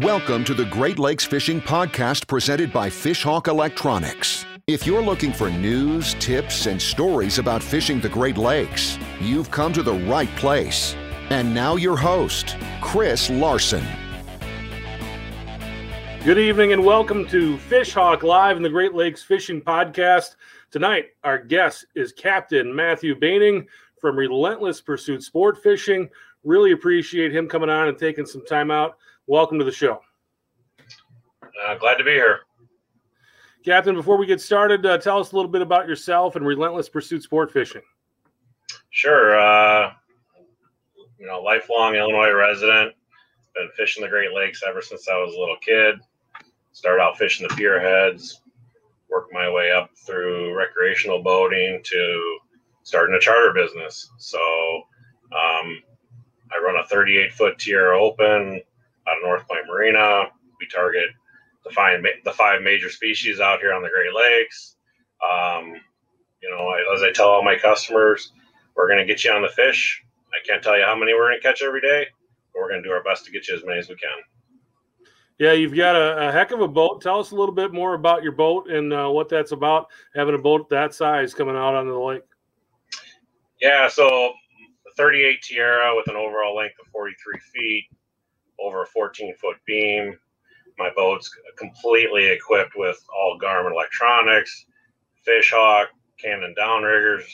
Welcome to the Great Lakes Fishing Podcast presented by Fishhawk Electronics. If you're looking for news, tips, and stories about fishing the Great Lakes, you've come to the right place. And now, your host, Chris Larson. Good evening and welcome to Fishhawk Live in the Great Lakes Fishing Podcast. Tonight, our guest is Captain Matthew Baining from Relentless Pursuit Sport Fishing. Really appreciate him coming on and taking some time out welcome to the show. Uh, glad to be here. Captain, before we get started, uh, tell us a little bit about yourself and Relentless Pursuit Sport Fishing. Sure. Uh, you know, lifelong Illinois resident. Been fishing the Great Lakes ever since I was a little kid. Started out fishing the pier heads, worked my way up through recreational boating to starting a charter business. So um, I run a 38 foot Tiara open out of North Point Marina. We target the five, the five major species out here on the Great Lakes. Um, you know, as I tell all my customers, we're going to get you on the fish. I can't tell you how many we're going to catch every day, but we're going to do our best to get you as many as we can. Yeah, you've got a, a heck of a boat. Tell us a little bit more about your boat and uh, what that's about, having a boat that size coming out onto the lake. Yeah, so 38 Tiara with an overall length of 43 feet over a 14 foot beam. My boat's completely equipped with all Garmin electronics, Fishhawk, Cannon downriggers,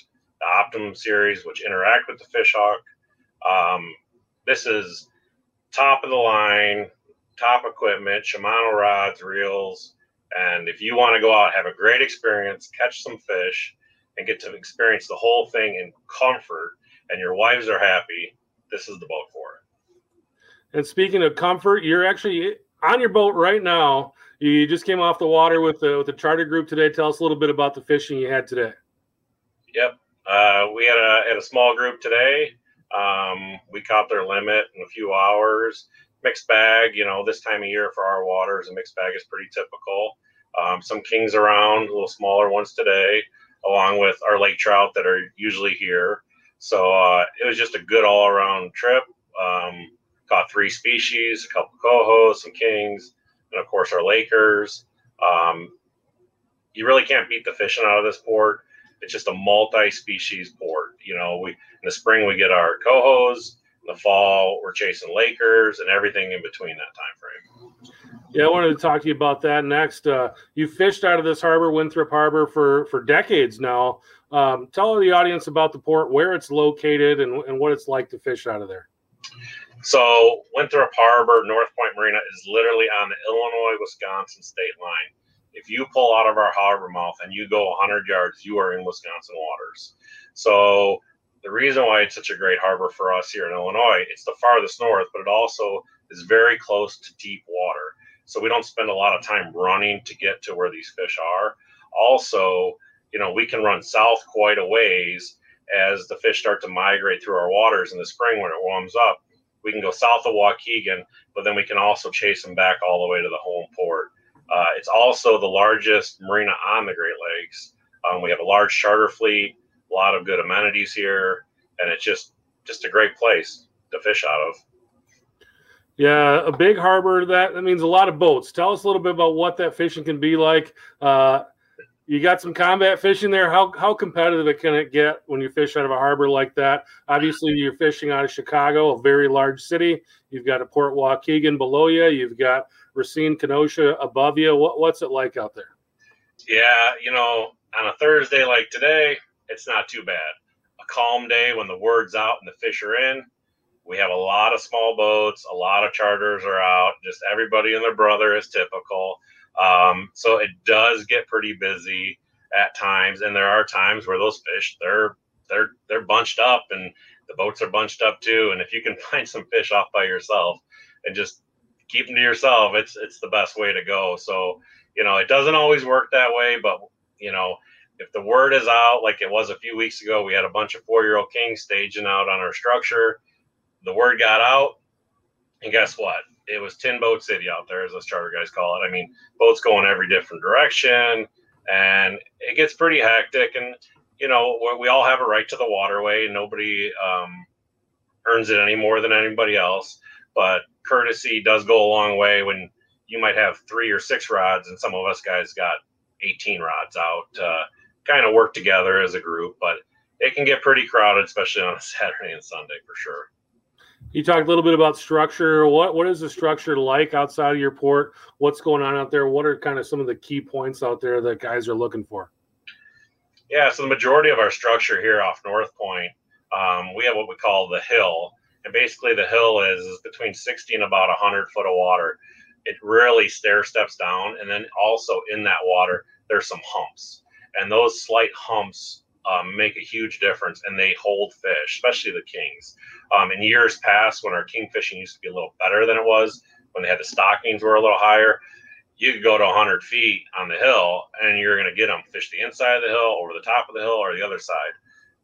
the Optimum series, which interact with the Fishhawk. Um, this is top of the line, top equipment, Shimano rods, reels. And if you want to go out, have a great experience, catch some fish, and get to experience the whole thing in comfort, and your wives are happy, this is the boat for it. And speaking of comfort, you're actually on your boat right now. You just came off the water with the with the charter group today. Tell us a little bit about the fishing you had today. Yep, uh, we had a had a small group today. Um, we caught their limit in a few hours. Mixed bag, you know, this time of year for our waters, a mixed bag is pretty typical. Um, some kings around, a little smaller ones today, along with our lake trout that are usually here. So uh, it was just a good all around trip. Um, caught three species, a couple cohos, some kings, and of course our Lakers. Um, you really can't beat the fishing out of this port. It's just a multi-species port. You know, we in the spring we get our cohos. In the fall we're chasing Lakers and everything in between that time frame. Yeah, I wanted to talk to you about that next. Uh, you fished out of this harbor, Winthrop Harbor, for for decades now. Um, tell the audience about the port, where it's located, and, and what it's like to fish out of there. So Winthrop Harbor, North Point Marina is literally on the Illinois Wisconsin state line. If you pull out of our harbor mouth and you go 100 yards, you are in Wisconsin waters. So the reason why it's such a great harbor for us here in Illinois, it's the farthest north, but it also is very close to deep water. So we don't spend a lot of time running to get to where these fish are. Also, you know, we can run south quite a ways as the fish start to migrate through our waters in the spring when it warms up we can go south of Waukegan, but then we can also chase them back all the way to the home port. Uh, it's also the largest marina on the Great Lakes. Um, we have a large charter fleet, a lot of good amenities here, and it's just just a great place to fish out of. Yeah, a big harbor that that means a lot of boats. Tell us a little bit about what that fishing can be like. Uh, you got some combat fishing there. How how competitive it can it get when you fish out of a harbor like that? Obviously, you're fishing out of Chicago, a very large city. You've got a Port Waukegan below you. You've got Racine, Kenosha above you. What, what's it like out there? Yeah, you know, on a Thursday like today, it's not too bad. A calm day when the word's out and the fish are in. We have a lot of small boats, a lot of charters are out. Just everybody and their brother is typical um, so it does get pretty busy at times, and there are times where those fish they're they're they're bunched up, and the boats are bunched up too. And if you can find some fish off by yourself and just keep them to yourself, it's it's the best way to go. So you know it doesn't always work that way, but you know if the word is out, like it was a few weeks ago, we had a bunch of four year old kings staging out on our structure. The word got out, and guess what? It was tin boat city out there, as us charter guys call it. I mean, boats going every different direction, and it gets pretty hectic. And you know, we all have a right to the waterway. Nobody um, earns it any more than anybody else. But courtesy does go a long way when you might have three or six rods, and some of us guys got 18 rods out. Uh, kind of work together as a group, but it can get pretty crowded, especially on a Saturday and Sunday for sure. You talked a little bit about structure. What what is the structure like outside of your port? What's going on out there? What are kind of some of the key points out there that guys are looking for? Yeah, so the majority of our structure here off North Point, um, we have what we call the hill, and basically the hill is, is between 60 and about 100 foot of water. It really stair steps down, and then also in that water there's some humps, and those slight humps um, make a huge difference and they hold fish, especially the kings. Um, in years past, when our king fishing used to be a little better than it was, when they had the stockings were a little higher, you could go to 100 feet on the hill and you're going to get them fish the inside of the hill, over the top of the hill, or the other side.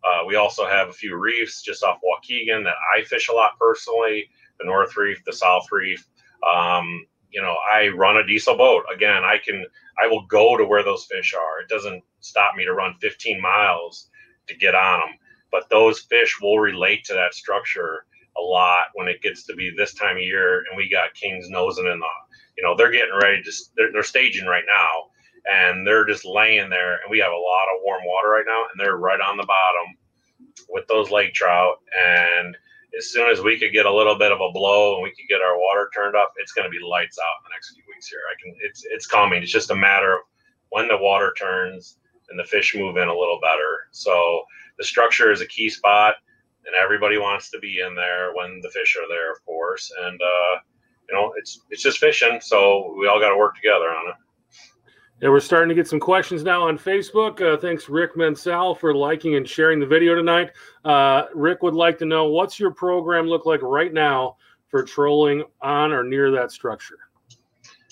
Uh, we also have a few reefs just off Waukegan that I fish a lot personally the North Reef, the South Reef. Um, you know, I run a diesel boat. Again, I can, I will go to where those fish are. It doesn't stop me to run 15 miles to get on them. But those fish will relate to that structure a lot when it gets to be this time of year and we got kings nosing in the, you know, they're getting ready to, they're, they're staging right now and they're just laying there and we have a lot of warm water right now and they're right on the bottom with those lake trout and as soon as we could get a little bit of a blow and we could get our water turned up, it's going to be lights out in the next few weeks here. I can, it's, it's coming. It's just a matter of when the water turns and the fish move in a little better. So the structure is a key spot, and everybody wants to be in there when the fish are there, of course. And uh, you know, it's it's just fishing, so we all got to work together on it. Yeah, we're starting to get some questions now on Facebook. Uh, thanks, Rick Mansell, for liking and sharing the video tonight. Uh, Rick would like to know what's your program look like right now for trolling on or near that structure?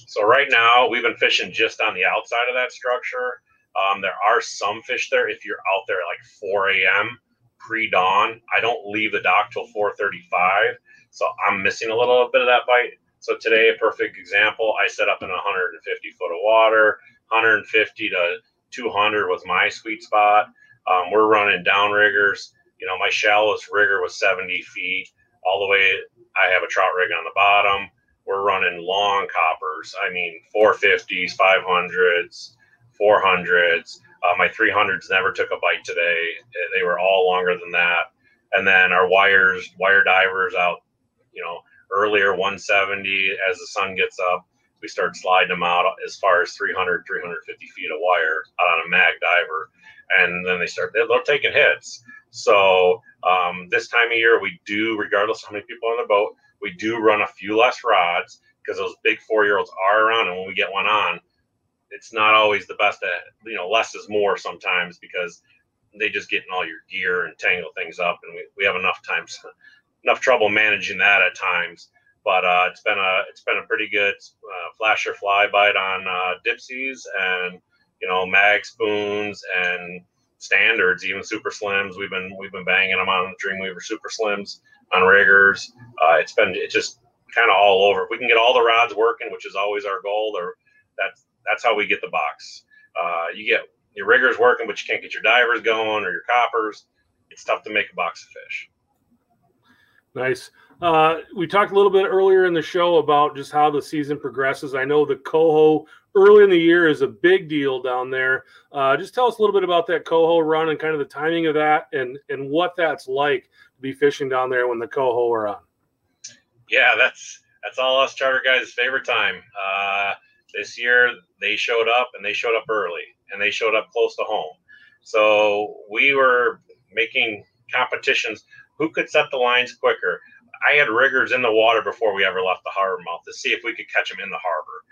So right now we've been fishing just on the outside of that structure. Um, there are some fish there if you're out there at like 4 a.m. pre-dawn. I don't leave the dock till 4:35, so I'm missing a little bit of that bite. So today, a perfect example. I set up in 150 foot of water. 150 to 200 was my sweet spot. Um, we're running down riggers. You know, my shallowest rigger was 70 feet all the way. I have a trout rig on the bottom. We're running long coppers. I mean, 450s, 500s, 400s. Uh, my 300s never took a bite today. They were all longer than that. And then our wires, wire divers out, you know, earlier 170 as the sun gets up. We start sliding them out as far as 300, 350 feet of wire out on a mag diver. And then they start, they're, they're taking hits. So um, this time of year, we do, regardless of how many people on the boat, we do run a few less rods because those big four year olds are around. And when we get one on, it's not always the best at, you know, less is more sometimes because they just get in all your gear and tangle things up. And we, we have enough times, enough trouble managing that at times. But uh, it's been a it's been a pretty good uh, flasher fly bite on uh, dipsies and you know mag spoons and standards, even super slims. We've been we've been banging them on Dreamweaver super slims on riggers. Uh, it's been it's just kind of all over. If we can get all the rods working, which is always our goal, or that's that's how we get the box. Uh, you get your riggers working, but you can't get your divers going or your coppers. It's tough to make a box of fish. Nice. Uh, we talked a little bit earlier in the show about just how the season progresses. I know the coho early in the year is a big deal down there. Uh, just tell us a little bit about that coho run and kind of the timing of that and and what that's like to be fishing down there when the coho are on. Yeah, that's that's all us charter guys' favorite time. Uh, this year they showed up and they showed up early and they showed up close to home. So we were making competitions who could set the lines quicker. I had riggers in the water before we ever left the harbor mouth to see if we could catch them in the harbor.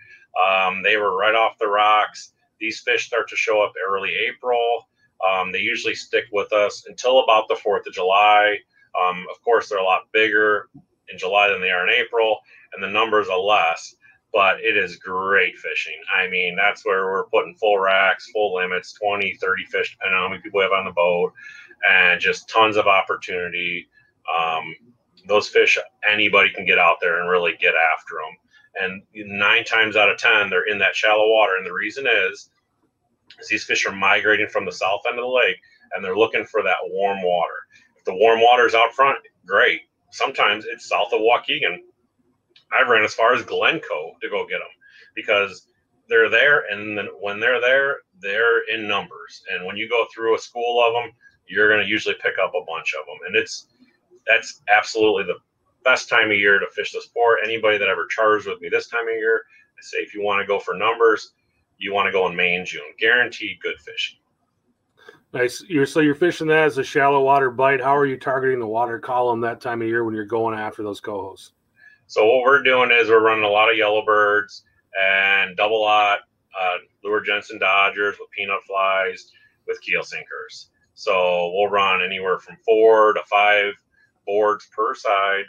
Um, they were right off the rocks. These fish start to show up early April. Um, they usually stick with us until about the 4th of July. Um, of course, they're a lot bigger in July than they are in April, and the numbers are less, but it is great fishing. I mean, that's where we're putting full racks, full limits, 20, 30 fish, depending on how many people we have on the boat, and just tons of opportunity. Um, those fish, anybody can get out there and really get after them. And nine times out of 10, they're in that shallow water. And the reason is, is these fish are migrating from the south end of the lake and they're looking for that warm water. If the warm water is out front, great. Sometimes it's south of Waukegan. I've ran as far as Glencoe to go get them because they're there, and then when they're there, they're in numbers. And when you go through a school of them, you're going to usually pick up a bunch of them, and it's that's absolutely the best time of year to fish the sport. Anybody that ever charters with me this time of year, I say if you want to go for numbers, you want to go in May and June. Guaranteed good fishing. Nice. You're so you're fishing that as a shallow water bite. How are you targeting the water column that time of year when you're going after those cohos? So what we're doing is we're running a lot of yellowbirds and double lot uh, Luhr-Jensen Dodgers with peanut flies with keel sinkers. So we'll run anywhere from four to five boards per side.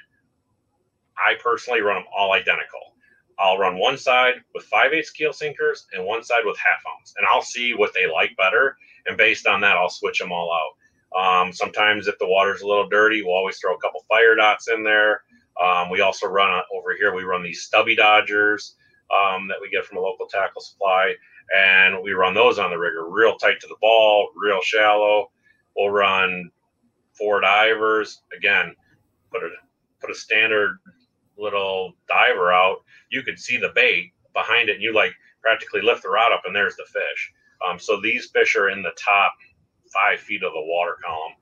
I personally run them all identical. I'll run one side with 5 8 keel sinkers and one side with half ounce, and I'll see what they like better. And based on that, I'll switch them all out. Um, sometimes if the water's a little dirty, we'll always throw a couple fire dots in there. Um, we also run over here, we run these stubby Dodgers um, that we get from a local tackle supply, and we run those on the rigger real tight to the ball, real shallow. We'll run four divers. Again, put a put a standard little diver out. You could see the bait behind it, and you like practically lift the rod up, and there's the fish. Um, so these fish are in the top five feet of the water column.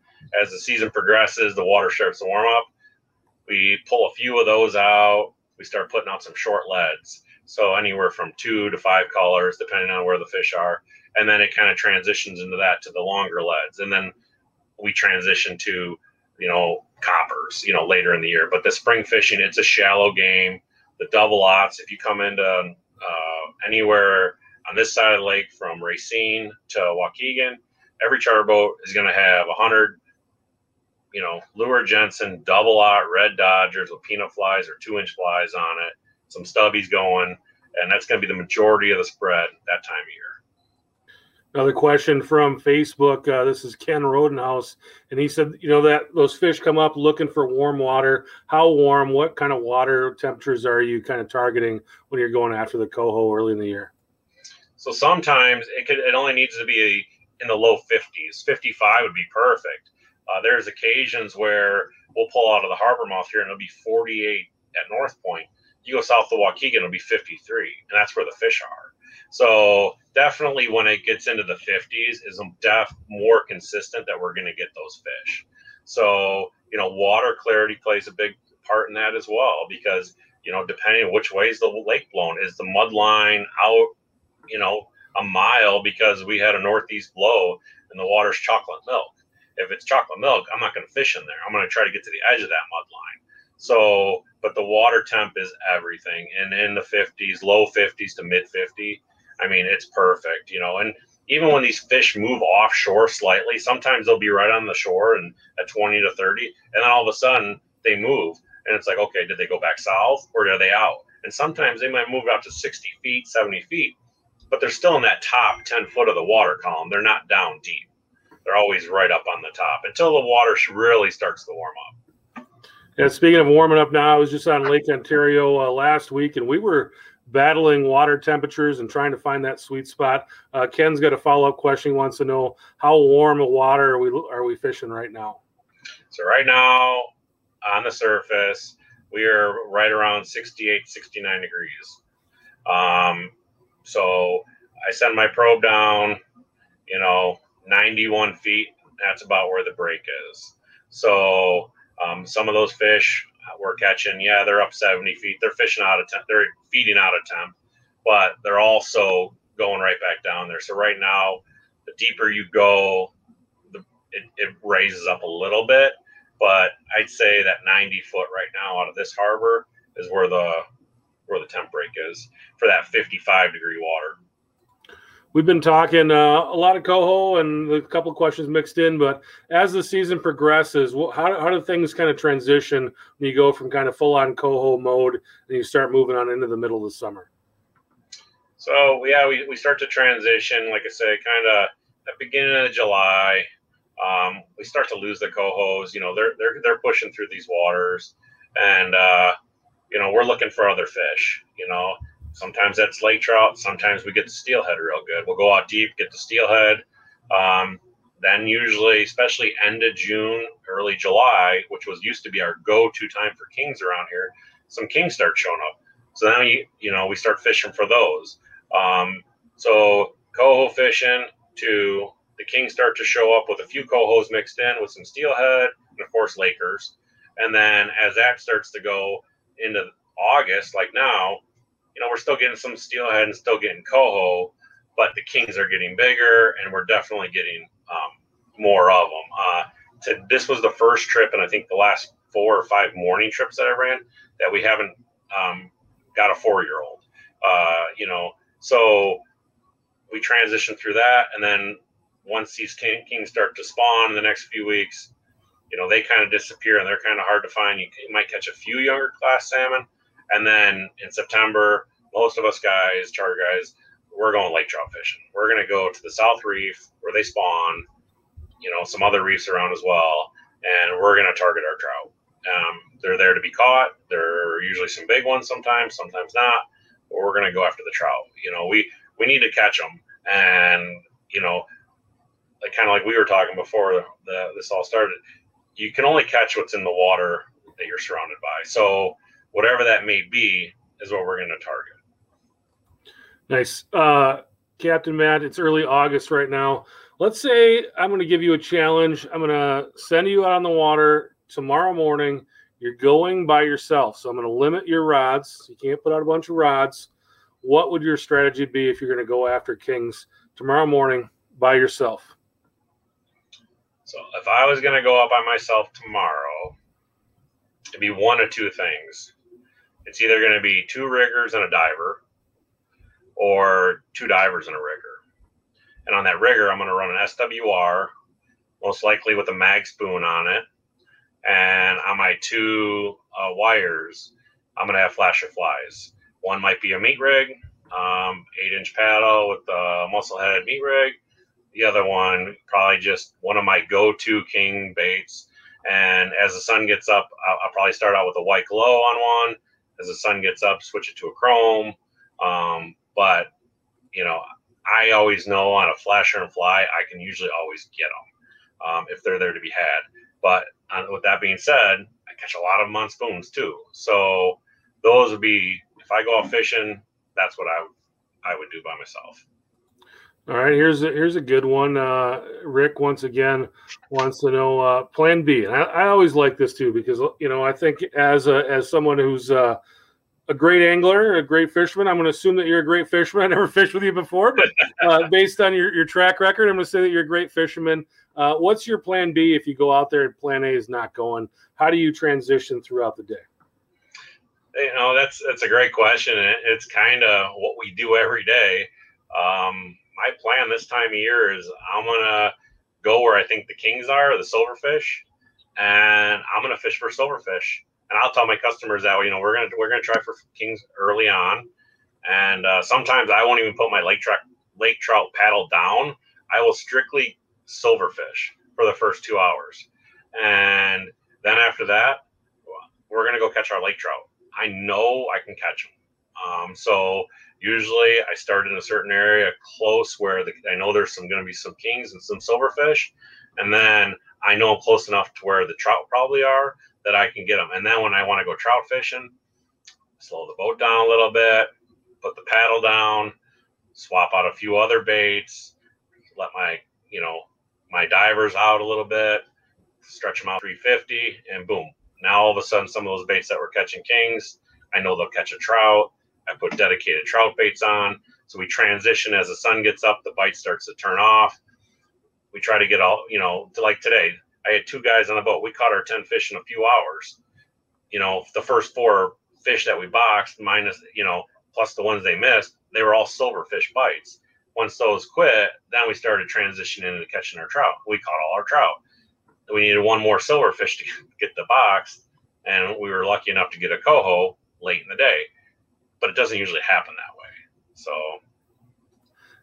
As the season progresses, the water starts to warm up. We pull a few of those out. We start putting out some short leads. So anywhere from two to five colors, depending on where the fish are. And then it kind of transitions into that to the longer leads. And then we transition to, you know, coppers, you know, later in the year. But the spring fishing, it's a shallow game. The double lots, if you come into uh, anywhere on this side of the lake from Racine to Waukegan, every charter boat is going to have 100, you know, Luhr-Jensen, double lot, red Dodgers with peanut flies or two inch flies on it, some stubbies going, and that's going to be the majority of the spread that time of year. Another question from Facebook. Uh, this is Ken Rodenhouse, and he said, you know that those fish come up looking for warm water. How warm? What kind of water temperatures are you kind of targeting when you're going after the coho early in the year? So sometimes it could. It only needs to be in the low 50s. 55 would be perfect. Uh, there's occasions where we'll pull out of the harbor mouth here, and it'll be 48 at North Point. You go south to Waukegan, it'll be 53, and that's where the fish are. So definitely when it gets into the 50s is def more consistent that we're going to get those fish. So, you know, water clarity plays a big part in that as well because, you know, depending on which way is the lake blown, is the mud line out, you know, a mile because we had a northeast blow and the water's chocolate milk. If it's chocolate milk, I'm not going to fish in there. I'm going to try to get to the edge of that mud line. So, but the water temp is everything. And in the 50s, low 50s to mid 50, I mean, it's perfect, you know. And even when these fish move offshore slightly, sometimes they'll be right on the shore and at 20 to 30, and then all of a sudden they move. And it's like, okay, did they go back south or are they out? And sometimes they might move out to 60 feet, 70 feet, but they're still in that top 10 foot of the water column. They're not down deep. They're always right up on the top until the water really starts to warm up. Yeah, speaking of warming up now, I was just on Lake Ontario uh, last week, and we were battling water temperatures and trying to find that sweet spot. Uh, Ken's got a follow up question. He wants to know how warm of water are we are we fishing right now? So right now on the surface, we are right around 68, 69 degrees. Um, so I send my probe down, you know, 91 feet. That's about where the break is. So um, some of those fish we're catching, yeah, they're up 70 feet. They're fishing out of temp. They're feeding out of temp, but they're also going right back down there. So right now, the deeper you go, the, it, it raises up a little bit. But I'd say that 90 foot right now out of this harbor is where the where the temp break is for that 55 degree water we've been talking uh, a lot of coho and a couple of questions mixed in but as the season progresses how, how do things kind of transition when you go from kind of full on coho mode and you start moving on into the middle of the summer? So yeah we, we start to transition like i say kind of at beginning of july um, we start to lose the cohos you know they're they're, they're pushing through these waters and uh, you know we're looking for other fish you know Sometimes that's lake trout. Sometimes we get the steelhead real good. We'll go out deep, get the steelhead. Um, then usually, especially end of June, early July, which was used to be our go-to time for kings around here, some kings start showing up. So then we, you know, we start fishing for those. Um, so coho fishing to the kings start to show up with a few cohos mixed in with some steelhead and of course Lakers. And then as that starts to go into August, like now, you know, we're still getting some steelhead and still getting coho, but the kings are getting bigger and we're definitely getting um, more of them. Uh, to, this was the first trip, and I think the last four or five morning trips that I ran that we haven't um, got a four year old. Uh, you know, so we transition through that, and then once these kings start to spawn in the next few weeks, you know, they kind of disappear and they're kind of hard to find. You, you might catch a few younger class salmon, and then in September, most of us guys, charter guys, we're going lake trout fishing. We're going to go to the South Reef where they spawn, you know, some other reefs around as well, and we're going to target our trout. Um, they're there to be caught. There are usually some big ones sometimes, sometimes not. But we're going to go after the trout. You know, we we need to catch them, and you know, like kind of like we were talking before the, this all started. You can only catch what's in the water that you're surrounded by. So whatever that may be is what we're going to target. Nice. Uh, Captain Matt, it's early August right now. Let's say I'm going to give you a challenge. I'm going to send you out on the water tomorrow morning. You're going by yourself. So I'm going to limit your rods. You can't put out a bunch of rods. What would your strategy be if you're going to go after kings tomorrow morning by yourself? So if I was going to go out by myself tomorrow, it'd be one of two things. It's either going to be two riggers and a diver, or two divers and a rigger. And on that rigger, I'm going to run an SWR, most likely with a mag spoon on it. And on my two uh, wires, I'm going to have flasher flies. One might be a meat rig, um, eight inch paddle with a muscle head meat rig. The other one, probably just one of my go to king baits. And as the sun gets up, I'll, I'll, probably start out with a white glow on one. As the sun gets up, switch it to a chrome. Um, but you know, I always know on a flasher and fly, I can usually always get them um, if they're there to be had. But uh, with that being said, I catch a lot of them on spoons too. So those would be if I go out fishing, that's what I I would do by myself. All right, here's a, here's a good one. Uh, Rick once again wants to know uh, Plan B, and I, I, always like this too because you know I think as a, as someone who's uh, a great angler, a great fisherman. I'm going to assume that you're a great fisherman. I never fished with you before, but uh, based on your, your track record, I'm going to say that you're a great fisherman. Uh, what's your plan B if you go out there and plan A is not going? How do you transition throughout the day? You know, that's that's a great question. It's kind of what we do every day. Um, my plan this time of year is I'm gonna go where I think the kings are, the silverfish, and I'm gonna fish for silverfish and I'll tell my customers that you know we're gonna we're gonna try for kings early on, and uh, sometimes I won't even put my lake trout lake trout paddle down. I will strictly silverfish for the first two hours, and then after that, we're gonna go catch our lake trout. I know I can catch them. Um, so usually I start in a certain area close where the, I know there's some going to be some kings and some silverfish, and then I know I'm close enough to where the trout probably are that I can get them. And then when I want to go trout fishing, slow the boat down a little bit, put the paddle down, swap out a few other baits, let my, you know, my divers out a little bit, stretch them out 350, and boom. Now all of a sudden, some of those baits that were catching kings, I know they'll catch a trout. I put dedicated trout baits on. So we transition as the sun gets up, the bite starts to turn off. We try to get all, you know, to like today, I had two guys on the boat. We caught our 10 fish in a few hours. You know, the first four fish that we boxed, minus, you know, plus the ones they missed, they were all silverfish bites. Once those quit, then we started transitioning into catching our trout. We caught all our trout. We needed one more silverfish to get the box, and we were lucky enough to get a coho late in the day. But it doesn't usually happen that way. So,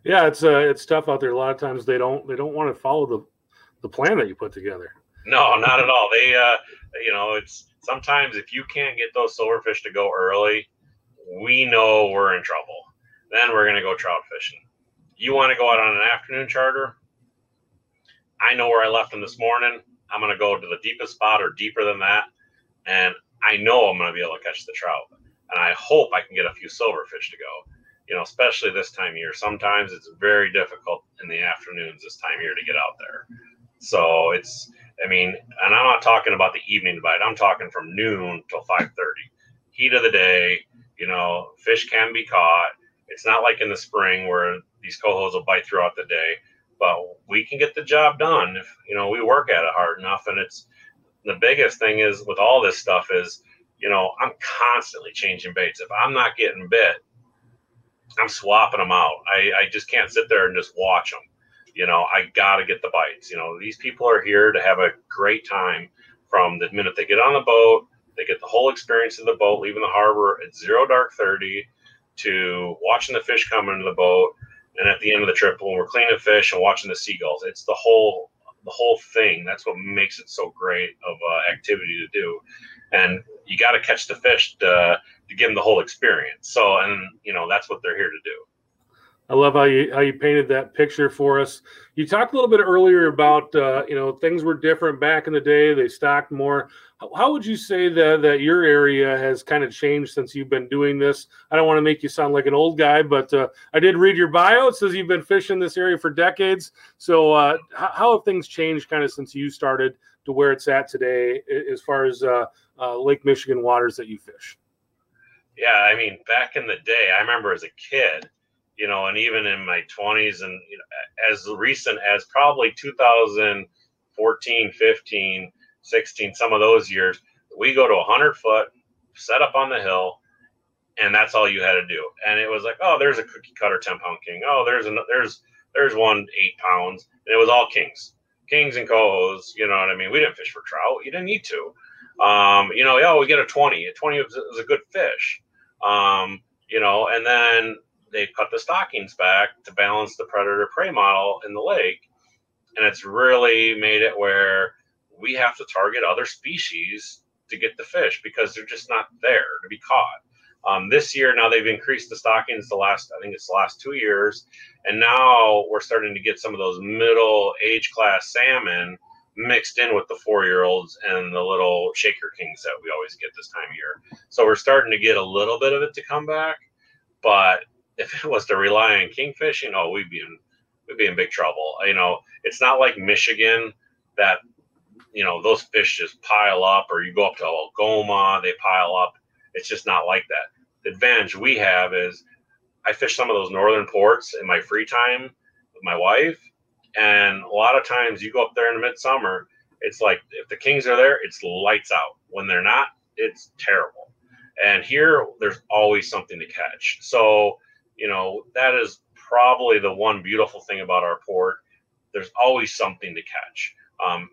yeah, it's uh, it's tough out there. A lot of times they don't they don't want to follow the the plan that you put together. No, not at all. They, uh, you know, it's sometimes if you can't get those silverfish to go early, we know we're in trouble. Then we're going to go trout fishing. You want to go out on an afternoon charter? I know where I left them this morning. I'm going to go to the deepest spot or deeper than that. And I know I'm going to be able to catch the trout. And I hope I can get a few silverfish to go, you know, especially this time of year. Sometimes it's very difficult in the afternoons this time of year to get out there. So it's, I mean, and I'm not talking about the evening bite. I'm talking from noon till 5:30, heat of the day. You know, fish can be caught. It's not like in the spring where these cohos will bite throughout the day, but we can get the job done if you know we work at it hard enough. And it's the biggest thing is with all this stuff is, you know, I'm constantly changing baits. If I'm not getting bit, I'm swapping them out. I, I just can't sit there and just watch them. You know, I got to get the bites. You know, these people are here to have a great time from the minute they get on the boat, they get the whole experience of the boat, leaving the harbor at zero dark 30 to watching the fish come into the boat. And at the end of the trip, when we're cleaning fish and watching the seagulls, it's the whole the whole thing. That's what makes it so great of uh, activity to do. And you got to catch the fish to, to give them the whole experience. So, and you know, that's what they're here to do. I love how you how you painted that picture for us. You talked a little bit earlier about uh, you know things were different back in the day. They stocked more. How, would you say that that your area has kind of changed since you've been doing this? I don't want to make you sound like an old guy, but uh, I did read your bio. It says you've been fishing this area for decades. So uh, how, how, have things changed kind of since you started to where it's at today, as far as uh, uh, Lake Michigan waters that you fish? Yeah, I mean, back in the day, I remember as a kid you know, and even in my 20s and you know, as recent as probably 2014, 15, 16, some of those years, we go to 100 foot, set up on the hill, and that's all you had to do. And it was like, oh, there's a cookie cutter 10 pound king. Oh, there's an, there's there's one eight pounds. And it was all kings, kings and cohos. You know what I mean? We didn't fish for trout. You didn't need to. Um, you know, yeah, we get a 20. A 20 was, was a good fish. Um, you know, and then they cut the stockings back to balance the predator prey model in the lake. And it's really made it where we have to target other species to get the fish because they're just not there to be caught. Um, this year, now they've increased the stockings the last, I think it's the last two years. And now we're starting to get some of those middle age class salmon mixed in with the four year olds and the little shaker kings that we always get this time of year. So we're starting to get a little bit of it to come back. But if it was to rely on kingfishing, oh, we'd be in we'd be in big trouble. You know, it's not like Michigan that you know those fish just pile up, or you go up to Algoma, they pile up. It's just not like that. The advantage we have is I fish some of those northern ports in my free time with my wife, and a lot of times you go up there in the midsummer, it's like if the kings are there, it's lights out. When they're not, it's terrible. And here, there's always something to catch. So you know, that is probably the one beautiful thing about our port. There's always something to catch. Um,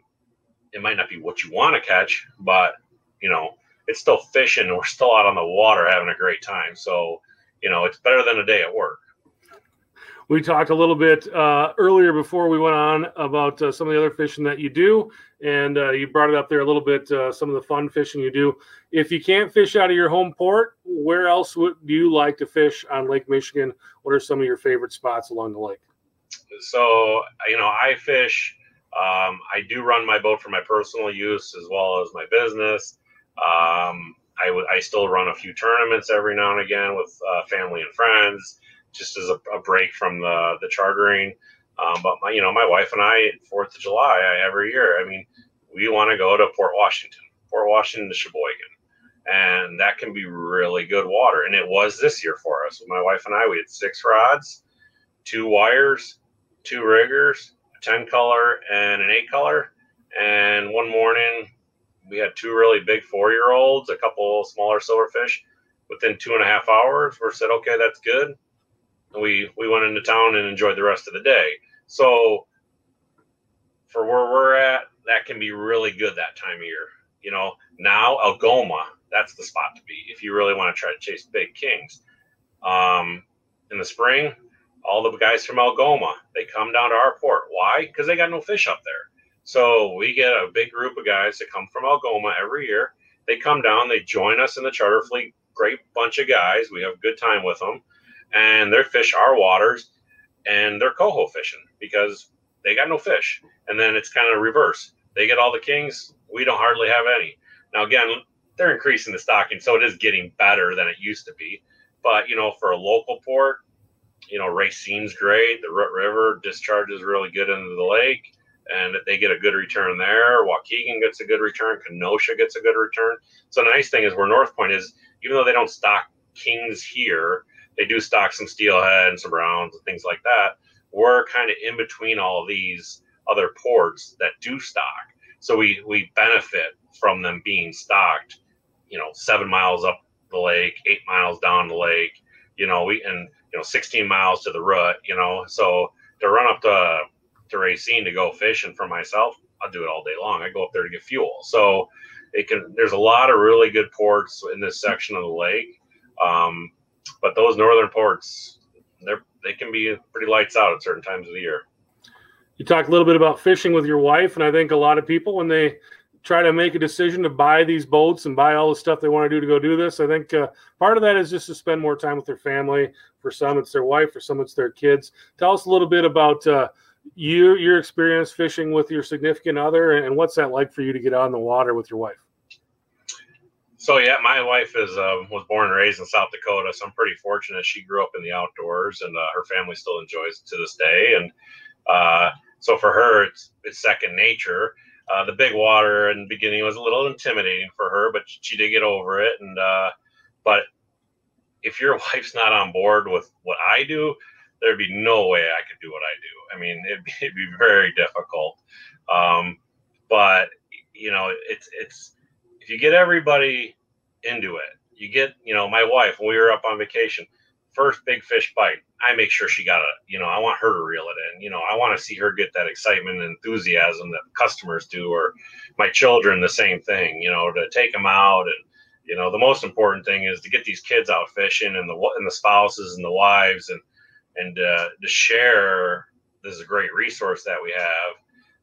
it might not be what you want to catch, but you know, it's still fishing we're still out on the water having a great time. So, you know, it's better than a day at work. We talked a little bit uh, earlier before we went on about uh, some of the other fishing that you do, and uh, you brought it up there a little bit. Uh, some of the fun fishing you do. If you can't fish out of your home port, where else would do you like to fish on Lake Michigan? What are some of your favorite spots along the lake? So, you know, I fish. Um, I do run my boat for my personal use as well as my business. Um, I, w- I still run a few tournaments every now and again with uh, family and friends just as a, a break from the the chartering. Um, but my, you know, my wife and I, Fourth of July every year. I mean, we want to go to Port Washington, Port Washington to Sheboygan, and that can be really good water. And it was this year for us. My wife and I, we had six rods, two wires, two riggers, a ten color and an eight color. And one morning, we had two really big four year olds, a couple smaller silverfish. Within two and a half hours, we said, okay, that's good we we went into town and enjoyed the rest of the day. So for where we're at, that can be really good that time of year. You know, now Algoma, that's the spot to be if you really want to try to chase big kings. Um, in the spring, all the guys from Algoma they come down to our port. Why? Because they got no fish up there. So we get a big group of guys that come from Algoma every year. They come down, they join us in the charter fleet. Great bunch of guys. We have a good time with them and they fish our waters and they're coho fishing because they got no fish. And then it's kind of reverse. They get all the kings. We don't hardly have any. Now, again, they're increasing the stocking, so it is getting better than it used to be. But, you know, for a local port, you know, Racine's great. The River discharges really good into the lake, and they get a good return there. Waukegan gets a good return. Kenosha gets a good return. So the nice thing is where North Point is, even though they don't stock kings here, they do stock some steelhead and some browns and things like that. We're kind of in between all of these other ports that do stock. So we we benefit from them being stocked, you know, seven miles up the lake, eight miles down the lake, you know, we and you know, 16 miles to the root, you know. So to run up to to Racine to go fishing for myself, I'll do it all day long. I go up there to get fuel. So it can there's a lot of really good ports in this section of the lake. Um, but those northern ports, they're they can be pretty lights out at certain times of the year. You talked a little bit about fishing with your wife, and I think a lot of people when they try to make a decision to buy these boats and buy all the stuff they want to do to go do this. I think uh, part of that is just to spend more time with their family. For some, it's their wife. For some, it's their kids. Tell us a little bit about uh, you, your experience fishing with your significant other, and what's that like for you to get in the water with your wife? So yeah, my wife is uh, was born and raised in South Dakota, so I'm pretty fortunate. She grew up in the outdoors, and uh, her family still enjoys it to this day. And uh, so for her, it's it's second nature. Uh, the big water in the beginning was a little intimidating for her, but she did get over it. And uh, but if your wife's not on board with what I do, there'd be no way I could do what I do. I mean, it'd be, it'd be very difficult. Um, but you know, it's it's if you get everybody into it, you get you know my wife when we were up on vacation, first big fish bite, I make sure she got a, you know, I want her to reel it in. You know, I want to see her get that excitement and enthusiasm that customers do, or my children, the same thing, you know, to take them out. And, you know, the most important thing is to get these kids out fishing and the, and the spouses and the wives and, and uh, to share this is a great resource that we have.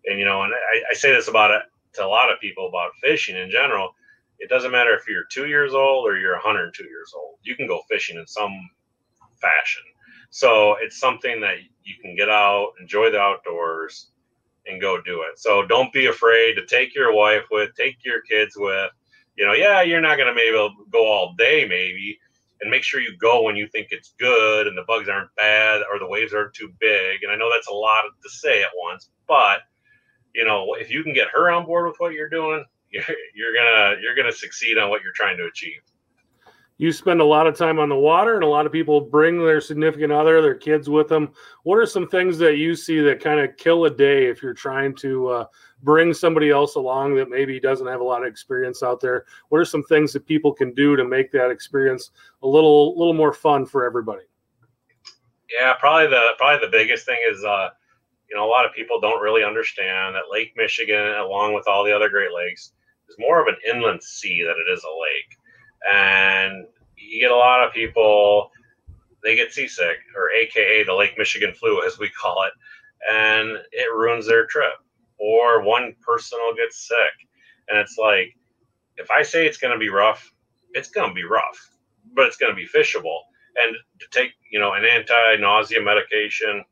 And, you know, and I, I say this about it to a lot of people about fishing in general. It doesn't matter if you're two years old or you're 102 years old. You can go fishing in some fashion. So it's something that you can get out, enjoy the outdoors, and go do it. So don't be afraid to take your wife with, take your kids with. You know, yeah, you're not gonna maybe go all day, maybe, and make sure you go when you think it's good and the bugs aren't bad or the waves aren't too big. And I know that's a lot to say at once, but you know, if you can get her on board with what you're doing, you're, you're gonna you're gonna succeed on what you're trying to achieve you spend a lot of time on the water and a lot of people bring their significant other their kids with them. What are some things that you see that kind of kill a day if you're trying to uh, bring somebody else along that maybe doesn't have a lot of experience out there? What are some things that people can do to make that experience a little little more fun for everybody? Yeah probably the probably the biggest thing is uh you know a lot of people don't really understand that lake michigan along with all the other great lakes is more of an inland sea than it is a lake. And you get a lot of people they get seasick or aka the lake michigan flu as we call it and it ruins their trip. Or one person will get sick. And it's like if i say it's going to be rough it's going to be rough but it's going to be fishable. And to take you know an anti-nausea medication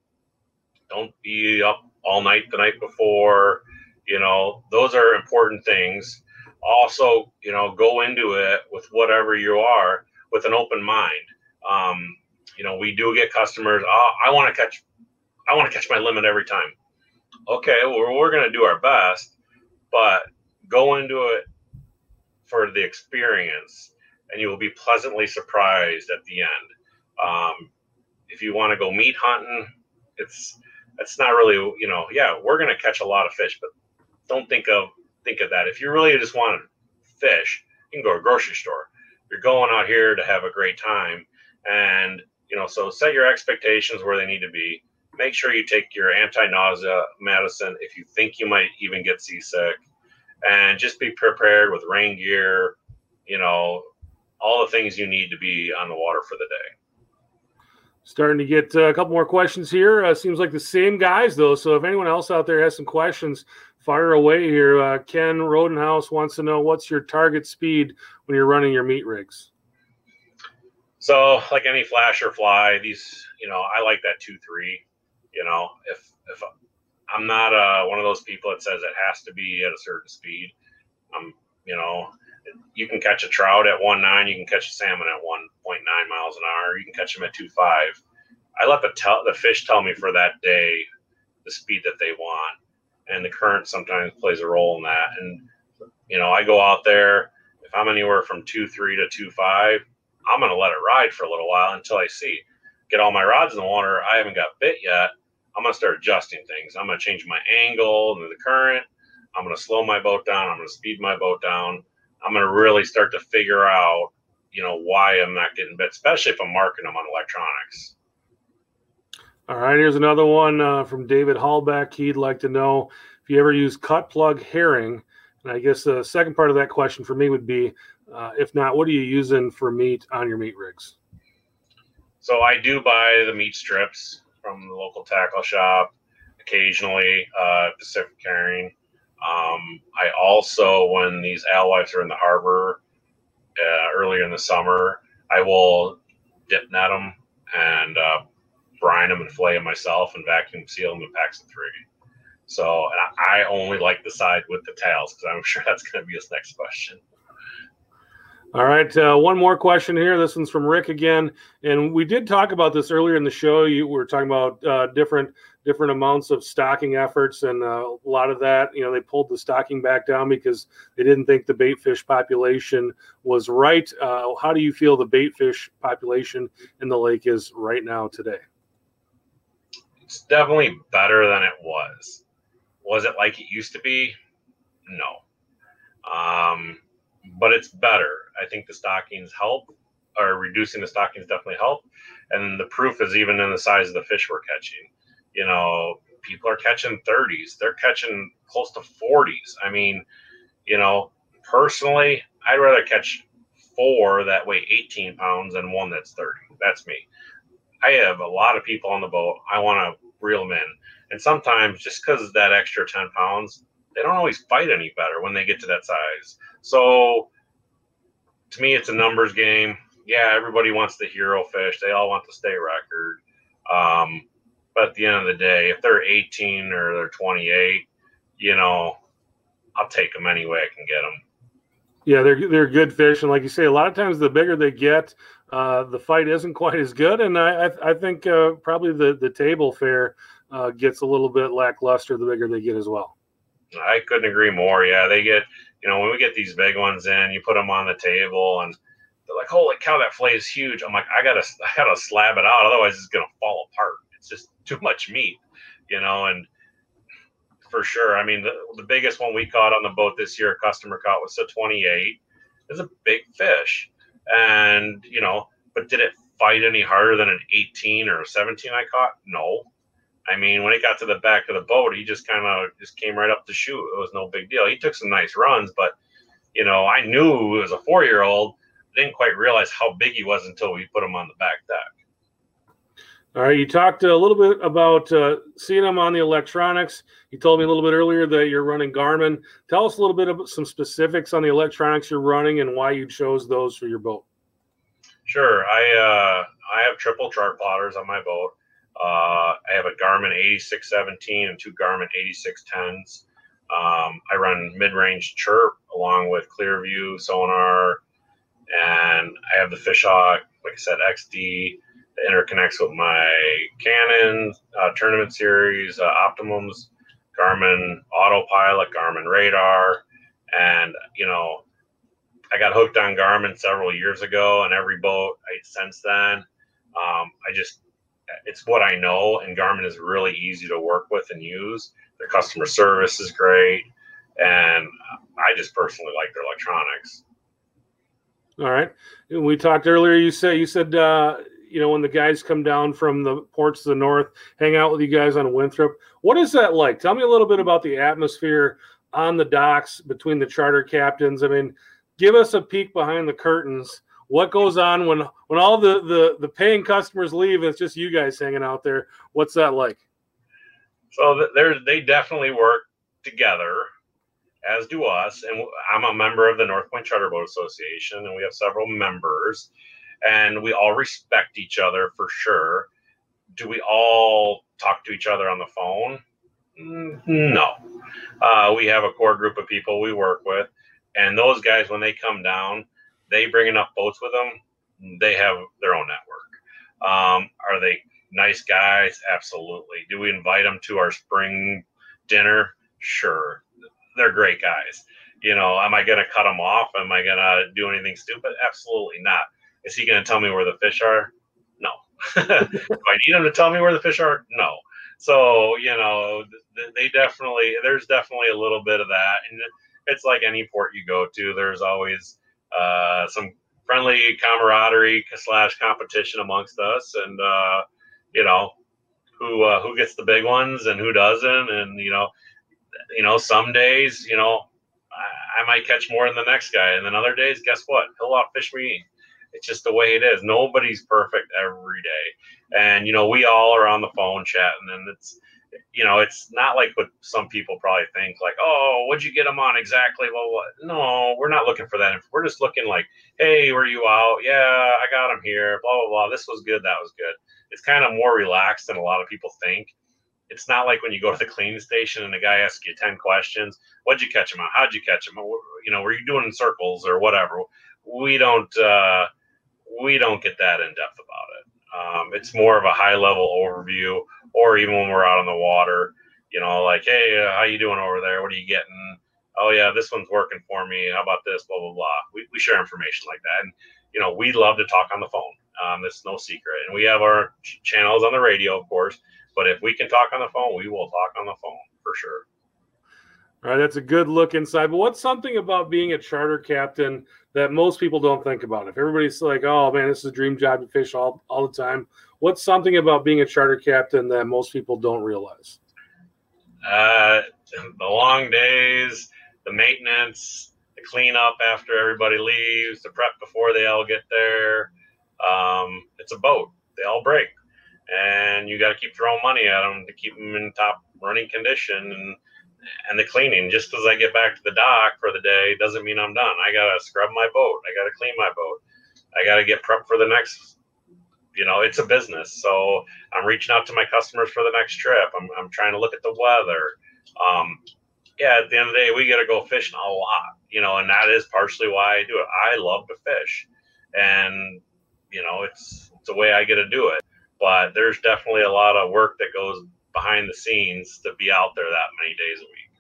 don't be up all night the night before you know those are important things. Also, you know, go into it with whatever you are with an open mind. Um, you know, we do get customers. Oh, I want to catch, I want to catch my limit every time. Okay, well, we're going to do our best, but go into it for the experience, and you will be pleasantly surprised at the end. Um, if you want to go meat hunting, it's it's not really you know yeah we're going to catch a lot of fish, but don't think of think of that. If you really just want to fish, you can go to a grocery store. You're going out here to have a great time. And, you know, so set your expectations where they need to be. Make sure you take your anti nausea medicine if you think you might even get seasick. And just be prepared with rain gear, you know, all the things you need to be on the water for the day. Starting to get uh, a couple more questions here. Uh, seems like the same guys, though. So if anyone else out there has some questions, fire away here. Uh, Ken Rodenhouse wants to know what's your target speed when you're running your meat rigs. So, like any flasher fly, these, you know, I like that two three. You know, if if I'm not uh, one of those people that says it has to be at a certain speed. I'm, you know, you can catch a trout at one nine, you can catch a salmon at one point nine miles an hour, you can catch them at two five. I let the tell the fish tell me for that day the speed that they want, and the current sometimes plays a role in that. And you know, I go out there if I'm anywhere from two three to two five, I'm gonna let it ride for a little while until I see get all my rods in the water. I haven't got bit yet. I'm gonna start adjusting things. I'm gonna change my angle and the current. I'm gonna slow my boat down. I'm gonna speed my boat down. I'm gonna really start to figure out, you know, why I'm not getting bit, especially if I'm marking them on electronics. All right, here's another one uh, from David Hallback. He'd like to know if you ever use cut plug herring. And I guess the second part of that question for me would be, uh, if not, what are you using for meat on your meat rigs? So I do buy the meat strips from the local tackle shop, occasionally uh, Pacific herring. Um, I also, when these alewives are in the harbor uh, earlier in the summer, I will dip net them and uh, brine them and flay them myself and vacuum seal them in packs of three. So I only like the side with the tails because I'm sure that's going to be his next question. All right, uh, one more question here. This one's from Rick again, and we did talk about this earlier in the show. You were talking about uh, different different amounts of stocking efforts, and uh, a lot of that, you know, they pulled the stocking back down because they didn't think the bait fish population was right. Uh, how do you feel the bait fish population in the lake is right now today? It's definitely better than it was. Was it like it used to be? No. Um, but it's better. I think the stockings help, or reducing the stockings definitely help. And the proof is even in the size of the fish we're catching. You know, people are catching 30s, they're catching close to 40s. I mean, you know, personally, I'd rather catch four that weigh 18 pounds than one that's 30. That's me. I have a lot of people on the boat. I want to reel them in. And sometimes just because of that extra 10 pounds, they don't always fight any better when they get to that size. So to me, it's a numbers game. Yeah, everybody wants the hero fish. They all want the state record. Um, but at the end of the day, if they're 18 or they're 28, you know, I'll take them any way I can get them. Yeah, they're they're good fish, and like you say, a lot of times the bigger they get, uh, the fight isn't quite as good. And I I, I think uh, probably the the table fare uh, gets a little bit lackluster the bigger they get as well. I couldn't agree more. Yeah, they get you know, when we get these big ones in, you put them on the table and they're like, holy cow, that fillet is huge. I'm like, I gotta, I gotta slab it out. Otherwise it's going to fall apart. It's just too much meat, you know, and for sure. I mean, the, the biggest one we caught on the boat this year, a customer caught was a 28 It's a big fish. And, you know, but did it fight any harder than an 18 or a 17 I caught? No. I mean, when it got to the back of the boat, he just kind of just came right up to shoot. It was no big deal. He took some nice runs, but you know, I knew it was a four year old. I didn't quite realize how big he was until we put him on the back deck. All right, you talked a little bit about uh, seeing them on the electronics. You told me a little bit earlier that you're running Garmin. Tell us a little bit about some specifics on the electronics you're running and why you chose those for your boat. Sure, I uh, I have triple chart plotters on my boat. Uh, I have a Garmin 8617 and two Garmin 8610s. Um, I run mid-range chirp along with Clearview sonar, and I have the Fishhawk, like I said, XD interconnects with my Cannon uh, tournament series, uh, Optimums, Garmin Autopilot, Garmin Radar, and you know, I got hooked on Garmin several years ago, and every boat I, since then, um, I just it's what I know, and Garmin is really easy to work with and use. Their customer service is great, and I just personally like their electronics. All right. We talked earlier. You said you said uh, you know when the guys come down from the ports of the north, hang out with you guys on Winthrop. What is that like? Tell me a little bit about the atmosphere on the docks between the charter captains. I mean, give us a peek behind the curtains what goes on when when all the the the paying customers leave and it's just you guys hanging out there what's that like so there's they definitely work together as do us and i'm a member of the north point charter boat association and we have several members and we all respect each other for sure do we all talk to each other on the phone Mm, no. Uh, we have a core group of people we work with, and those guys, when they come down, they bring enough boats with them. They have their own network. Um, are they nice guys? Absolutely. Do we invite them to our spring dinner? Sure. They're great guys. You know, am I going to cut them off? Am I going to do anything stupid? Absolutely not. Is he going to tell me where the fish are? No. do I need him to tell me where the fish are? No. So, you know, they definitely, there's definitely a little bit of that. And it's like any port you go to, there's always uh, some friendly camaraderie slash competition amongst us. And, uh, you know, who, uh, who gets the big ones and who doesn't. And, you know, you know, some days, you know, I, I might catch more than the next guy. And then other days, guess what? He'll outfish me. It's just the way it is. Nobody's perfect every day. And, you know, we all are on the phone chatting and it's, you know, it's not like what some people probably think, like, oh, what'd you get them on exactly? Well, what? no, we're not looking for that. We're just looking like, hey, were you out? Yeah, I got them here. Blah blah blah. This was good. That was good. It's kind of more relaxed than a lot of people think. It's not like when you go to the cleaning station and the guy asks you ten questions. What'd you catch them on? How'd you catch them? You know, were you doing in circles or whatever? We don't. uh we don't get that in depth about it. Um, it's more of a high level overview, or even when we're out on the water, you know, like, hey, uh, how you doing over there? What are you getting? Oh yeah, this one's working for me. How about this? Blah blah blah. We, we share information like that, and you know, we love to talk on the phone. Um, it's no secret, and we have our ch- channels on the radio, of course. But if we can talk on the phone, we will talk on the phone for sure. All right, that's a good look inside. But what's something about being a charter captain that most people don't think about? If everybody's like, "Oh man, this is a dream job to fish all all the time," what's something about being a charter captain that most people don't realize? Uh, the long days, the maintenance, the cleanup after everybody leaves, the prep before they all get there. Um, it's a boat; they all break, and you got to keep throwing money at them to keep them in top running condition and and the cleaning. Just because I get back to the dock for the day doesn't mean I'm done. I gotta scrub my boat. I gotta clean my boat. I gotta get prepped for the next. You know, it's a business, so I'm reaching out to my customers for the next trip. I'm, I'm trying to look at the weather. Um, yeah, at the end of the day, we got to go fishing a lot, you know, and that is partially why I do it. I love to fish, and you know, it's it's a way I get to do it. But there's definitely a lot of work that goes behind the scenes to be out there that many days a week.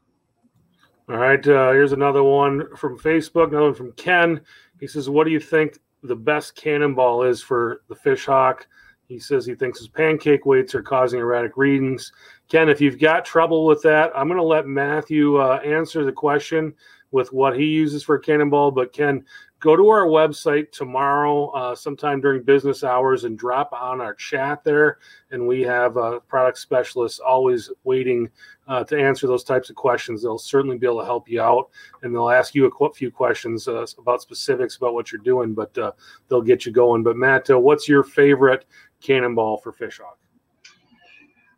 All right, uh, here's another one from Facebook, another one from Ken. He says, What do you think the best cannonball is for the fish hawk? He says he thinks his pancake weights are causing erratic readings. Ken, if you've got trouble with that, I'm going to let Matthew uh, answer the question with what he uses for cannonball. But Ken, go to our website tomorrow, uh, sometime during business hours, and drop on our chat there. And we have uh, product specialists always waiting uh, to answer those types of questions. They'll certainly be able to help you out, and they'll ask you a few questions uh, about specifics about what you're doing, but uh, they'll get you going. But Matt, what's your favorite cannonball for fishhawk?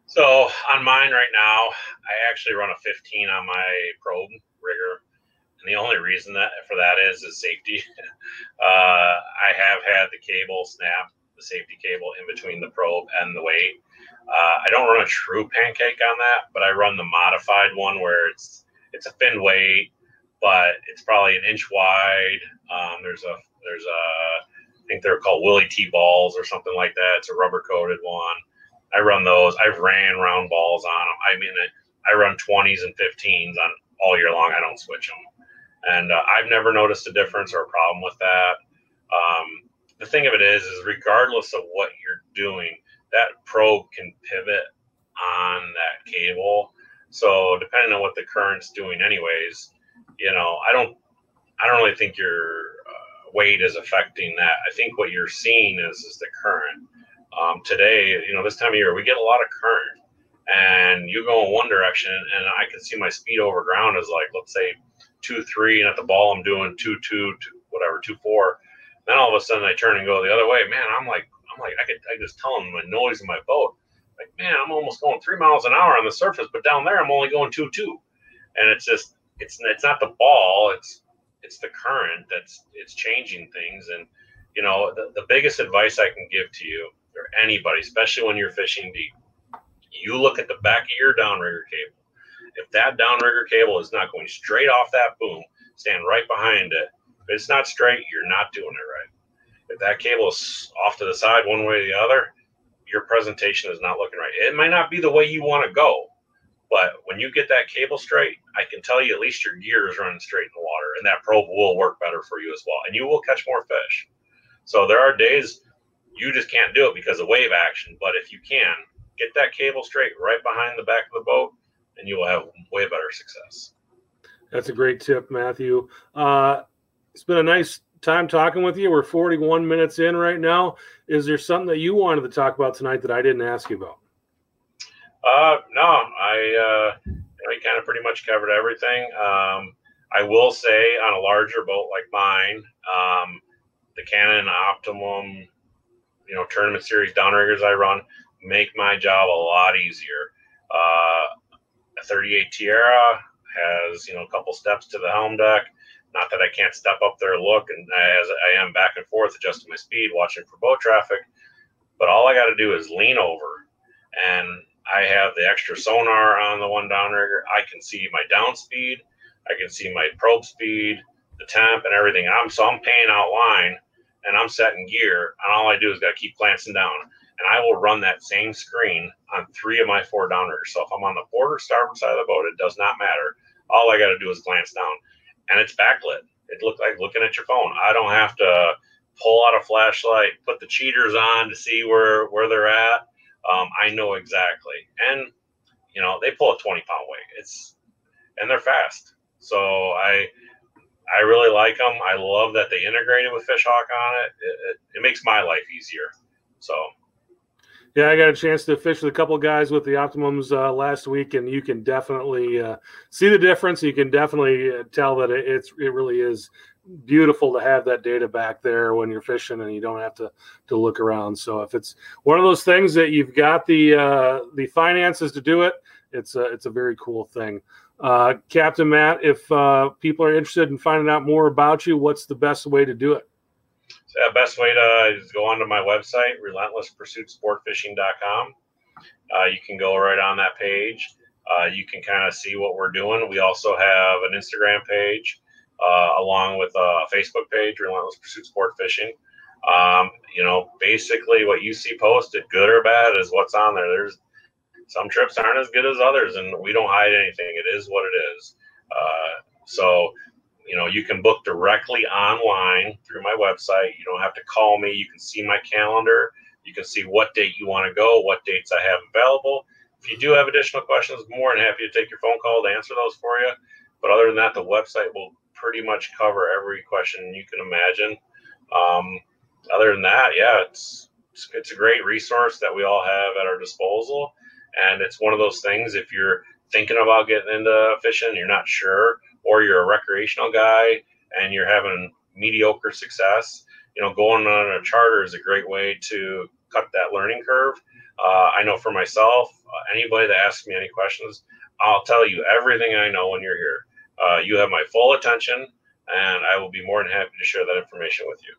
So on mine right now, I actually run a 15 on my probe rigger and the only reason that for that is is safety. uh, I have had the cable snap, the safety cable in between the probe and the weight. Uh, I don't run a true pancake on that, but I run the modified one where it's it's a fin weight, but it's probably an inch wide. Um, there's a there's a I think they're called Willie T balls or something like that. It's a rubber coated one. I run those. I've ran round balls on them. I mean, I run 20s and 15s on all year long. I don't switch them and uh, I've never noticed a difference or a problem with that. Um, the thing of it is, is regardless of what you're doing, that probe can pivot on that cable. So depending on what the current's doing, anyways, you know, I don't, I don't really think your uh, weight is affecting that. I think what you're seeing is is the current. Um, today, you know, this time of year, we get a lot of current, and you go in one direction, and I can see my speed over ground is like, let's say, two three, and at the ball I'm doing two two, two whatever two four. Then all of a sudden I turn and go the other way. Man, I'm like I'm like I could I just tell them my noise in my boat. Like man, I'm almost going three miles an hour on the surface, but down there I'm only going two two, and it's just it's it's not the ball, it's it's the current that's it's changing things. And you know the, the biggest advice I can give to you or anybody, especially when you're fishing deep, you look at the back of your downrigger cable If that downrigger cable is not going straight off that boom, stand right behind it. If it's not straight, you're not doing it right. If that cable is off to the side one way or the other, your presentation is not looking right. It might not be the way you want to go, but when you get that cable straight, I can tell you at least your gear is running straight in the water, and that probe will work better for you as well, and you will catch more fish. So there are days you just can't do it because of wave action, but if you can, get that cable straight right behind the back of the boat, and you will have way better success. That's a great tip, Matthew. Uh, it's been a nice time talking with you. We're 41 minutes in right now. Is there something that you wanted to talk about tonight that I didn't ask you about? Uh, no, I, uh, you kind of pretty much covered everything. Um, I will say on a larger boat like mine, um, the Cannon Optimum, you know, tournament series downriggers I run make my job a lot easier. Uh, a 38 Tiara has, you know, a couple steps to the helm deck. Not that I can't step up there look, and as I am back and forth adjusting my speed, watching for boat traffic, but all I got to do is lean over, and I have the extra sonar on the one downrigger. I can see my down speed, I can see my probe speed, the temp, and everything. I'm so I'm paying out line, and I'm setting gear, and all I do is got to keep glancing down, and I will run that same screen on three of my four downriggers. So if I'm on the port or starboard side of the boat, it does not matter. All I got to do is glance down and it's backlit. It looks like looking at your phone. I don't have to pull out a flashlight, put the cheaters on to see where where they're at. Um, I know exactly, and you know they pull a twenty pound weight. It's and they're fast. So I I really like them. I love that they integrated with Fishhawk on it. It, it, it makes my life easier. So yeah, I got a chance to fish with a couple guys with the Optimums uh, last week, and you can definitely uh, see the difference. You can definitely uh, tell that it, it's it really is beautiful to have that data back there when you're fishing, and you don't have to to look around. So if it's one of those things that you've got the uh, the finances to do it, it's a it's a very cool thing. Uh, Captain Matt, if uh, people are interested in finding out more about you, what's the best way to do it? The best way to is go onto my website, relentlesspursuitsportfishing.com. Uh, you can go right on that page. Uh, you can kind of see what we're doing. We also have an Instagram page uh, along with a Facebook page, Relentless Pursuit Sport Fishing. Um, you know, basically what you see posted, good or bad, is what's on there. There's some trips aren't as good as others, and we don't hide anything. It is what it is. Uh, so you know, you can book directly online through my website. You don't have to call me. You can see my calendar. You can see what date you want to go, what dates I have available. If you do have additional questions, more than happy to take your phone call to answer those for you. But other than that, the website will pretty much cover every question you can imagine. Um, other than that, yeah, it's it's a great resource that we all have at our disposal, and it's one of those things. If you're thinking about getting into fishing, you're not sure or you're a recreational guy and you're having mediocre success, you know, going on a charter is a great way to cut that learning curve. Uh, I know for myself, uh, anybody that asks me any questions, I'll tell you everything I know when you're here. Uh, you have my full attention, and I will be more than happy to share that information with you.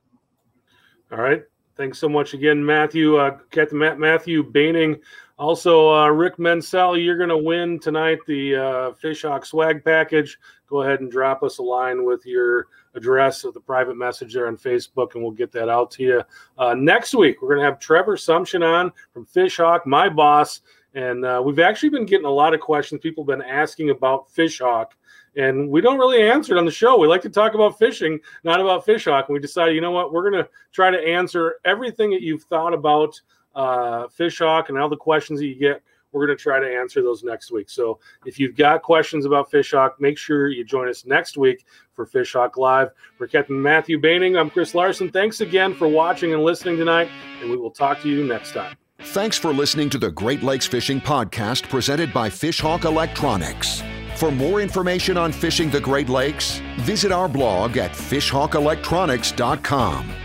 All right. Thanks so much again, Matthew. Uh, Captain Matthew Baining. Also, uh, Rick Mensel, you're going to win tonight the uh, Fishhawk swag package. Go ahead and drop us a line with your address of the private message there on Facebook, and we'll get that out to you. Uh, next week, we're going to have Trevor Sumption on from Fishhawk, my boss. And uh, we've actually been getting a lot of questions. People have been asking about Fishhawk and we don't really answer it on the show. We like to talk about fishing, not about fishhawk. And we decided, you know what, we're going to try to answer everything that you've thought about uh, fishhawk and all the questions that you get. We're going to try to answer those next week. So if you've got questions about fishhawk, make sure you join us next week for Fishhawk Live. For Captain Matthew Baining, I'm Chris Larson. Thanks again for watching and listening tonight, and we will talk to you next time. Thanks for listening to the Great Lakes Fishing Podcast presented by Fishhawk Electronics. For more information on fishing the Great Lakes, visit our blog at fishhawkelectronics.com.